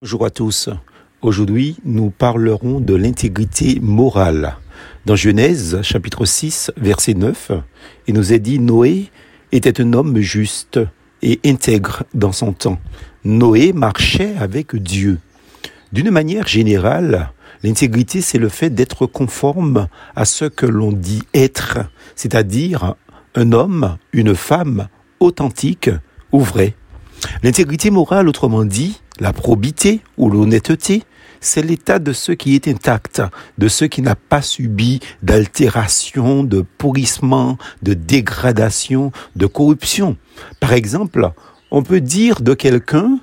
Bonjour à tous. Aujourd'hui, nous parlerons de l'intégrité morale. Dans Genèse, chapitre 6, verset 9, il nous est dit Noé était un homme juste et intègre dans son temps. Noé marchait avec Dieu. D'une manière générale, l'intégrité, c'est le fait d'être conforme à ce que l'on dit être, c'est-à-dire un homme, une femme authentique ou vrai. L'intégrité morale, autrement dit, la probité ou l'honnêteté, c'est l'état de ce qui est intact, de ce qui n'a pas subi d'altération, de pourrissement, de dégradation, de corruption. Par exemple, on peut dire de quelqu'un,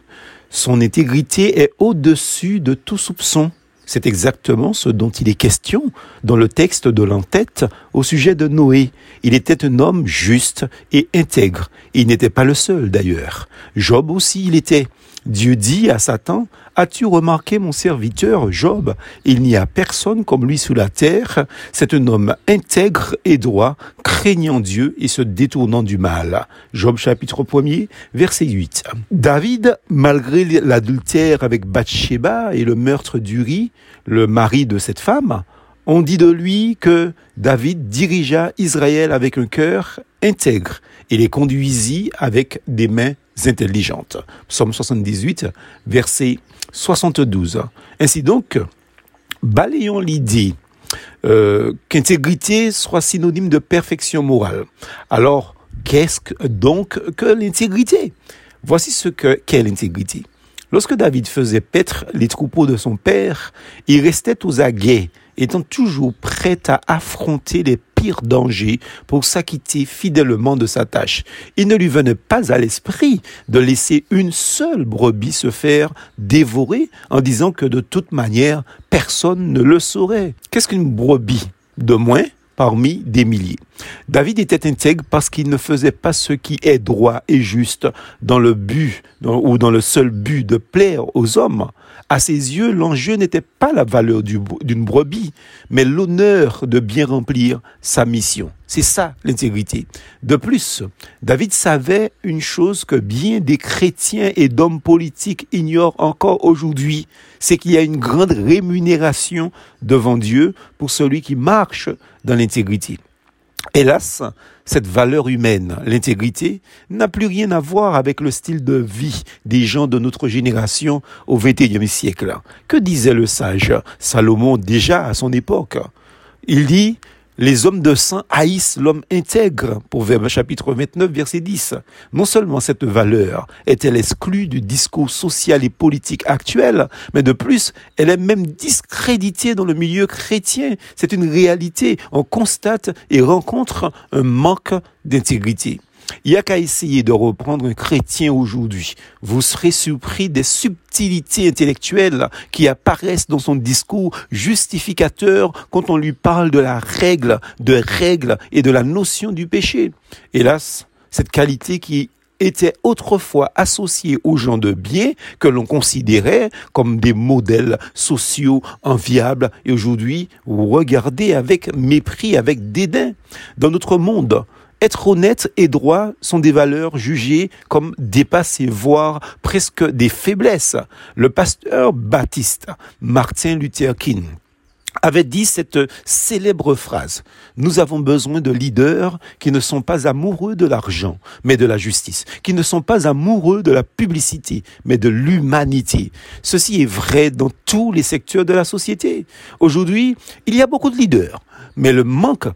son intégrité est au-dessus de tout soupçon. C'est exactement ce dont il est question dans le texte de l'entête au sujet de Noé. Il était un homme juste et intègre. Il n'était pas le seul d'ailleurs. Job aussi il était. Dieu dit à Satan, As-tu remarqué mon serviteur Job? Il n'y a personne comme lui sous la terre. C'est un homme intègre et droit, craignant Dieu et se détournant du mal. Job chapitre 1er, verset 8. David, malgré l'adultère avec Bathsheba et le meurtre d'Uri, le mari de cette femme, on dit de lui que David dirigea Israël avec un cœur intègre et les conduisit avec des mains intelligentes. Psaume 78, verset 72. Ainsi donc, balayons l'idée euh, qu'intégrité soit synonyme de perfection morale. Alors, qu'est-ce que, donc que l'intégrité? Voici ce que qu'est l'intégrité. Lorsque David faisait paître les troupeaux de son père, il restait aux aguets, étant toujours prêt à affronter les pires dangers pour s'acquitter fidèlement de sa tâche. Il ne lui venait pas à l'esprit de laisser une seule brebis se faire dévorer en disant que de toute manière, personne ne le saurait. Qu'est-ce qu'une brebis de moins parmi des milliers? David était intègre parce qu'il ne faisait pas ce qui est droit et juste dans le but ou dans le seul but de plaire aux hommes. À ses yeux, l'enjeu n'était pas la valeur d'une brebis, mais l'honneur de bien remplir sa mission. C'est ça l'intégrité. De plus, David savait une chose que bien des chrétiens et d'hommes politiques ignorent encore aujourd'hui, c'est qu'il y a une grande rémunération devant Dieu pour celui qui marche dans l'intégrité. Hélas, cette valeur humaine, l'intégrité, n'a plus rien à voir avec le style de vie des gens de notre génération au XXIe siècle. Que disait le sage Salomon déjà à son époque? Il dit, les hommes de sang haïssent l'homme intègre, pour chapitre 29, verset 10. Non seulement cette valeur est-elle exclue du discours social et politique actuel, mais de plus, elle est même discréditée dans le milieu chrétien. C'est une réalité. On constate et rencontre un manque d'intégrité. Il n'y a qu'à essayer de reprendre un chrétien aujourd'hui. Vous serez surpris des subtilités intellectuelles qui apparaissent dans son discours justificateur quand on lui parle de la règle, de règle et de la notion du péché. Hélas, cette qualité qui était autrefois associée aux gens de bien que l'on considérait comme des modèles sociaux enviables et aujourd'hui regardez avec mépris, avec dédain. Dans notre monde, être honnête et droit sont des valeurs jugées comme dépassées, voire presque des faiblesses. Le pasteur baptiste Martin Luther King avait dit cette célèbre phrase. Nous avons besoin de leaders qui ne sont pas amoureux de l'argent, mais de la justice, qui ne sont pas amoureux de la publicité, mais de l'humanité. Ceci est vrai dans tous les secteurs de la société. Aujourd'hui, il y a beaucoup de leaders, mais le manque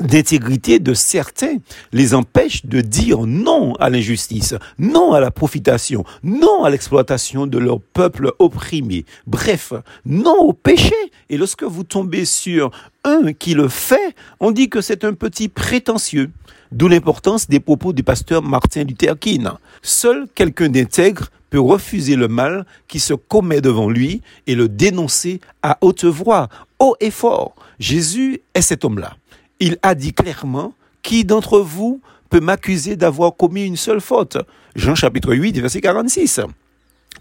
d'intégrité de certains les empêche de dire non à l'injustice, non à la profitation, non à l'exploitation de leur peuple opprimé. Bref, non au péché. Et lorsque vous tombez sur un qui le fait, on dit que c'est un petit prétentieux. D'où l'importance des propos du pasteur Martin Luther King. Seul quelqu'un d'intègre peut refuser le mal qui se commet devant lui et le dénoncer à haute voix, haut et fort. Jésus est cet homme-là il a dit clairement, qui d'entre vous peut m'accuser d'avoir commis une seule faute? Jean chapitre 8, verset 46.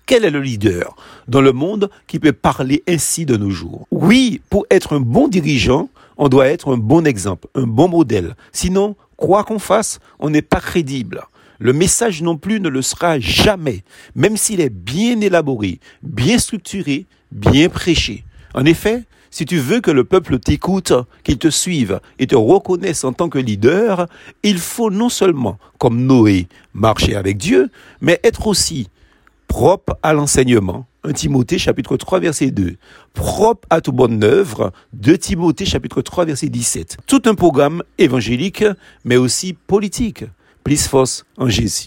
Quel est le leader dans le monde qui peut parler ainsi de nos jours? Oui, pour être un bon dirigeant, on doit être un bon exemple, un bon modèle. Sinon, quoi qu'on fasse, on n'est pas crédible. Le message non plus ne le sera jamais, même s'il est bien élaboré, bien structuré, bien prêché. En effet, si tu veux que le peuple t'écoute, qu'il te suive et te reconnaisse en tant que leader, il faut non seulement, comme Noé, marcher avec Dieu, mais être aussi propre à l'enseignement. 1 Timothée chapitre 3 verset 2. Propre à toute bonne œuvre. 2 Timothée chapitre 3 verset 17. Tout un programme évangélique, mais aussi politique. Plus force en Jésus.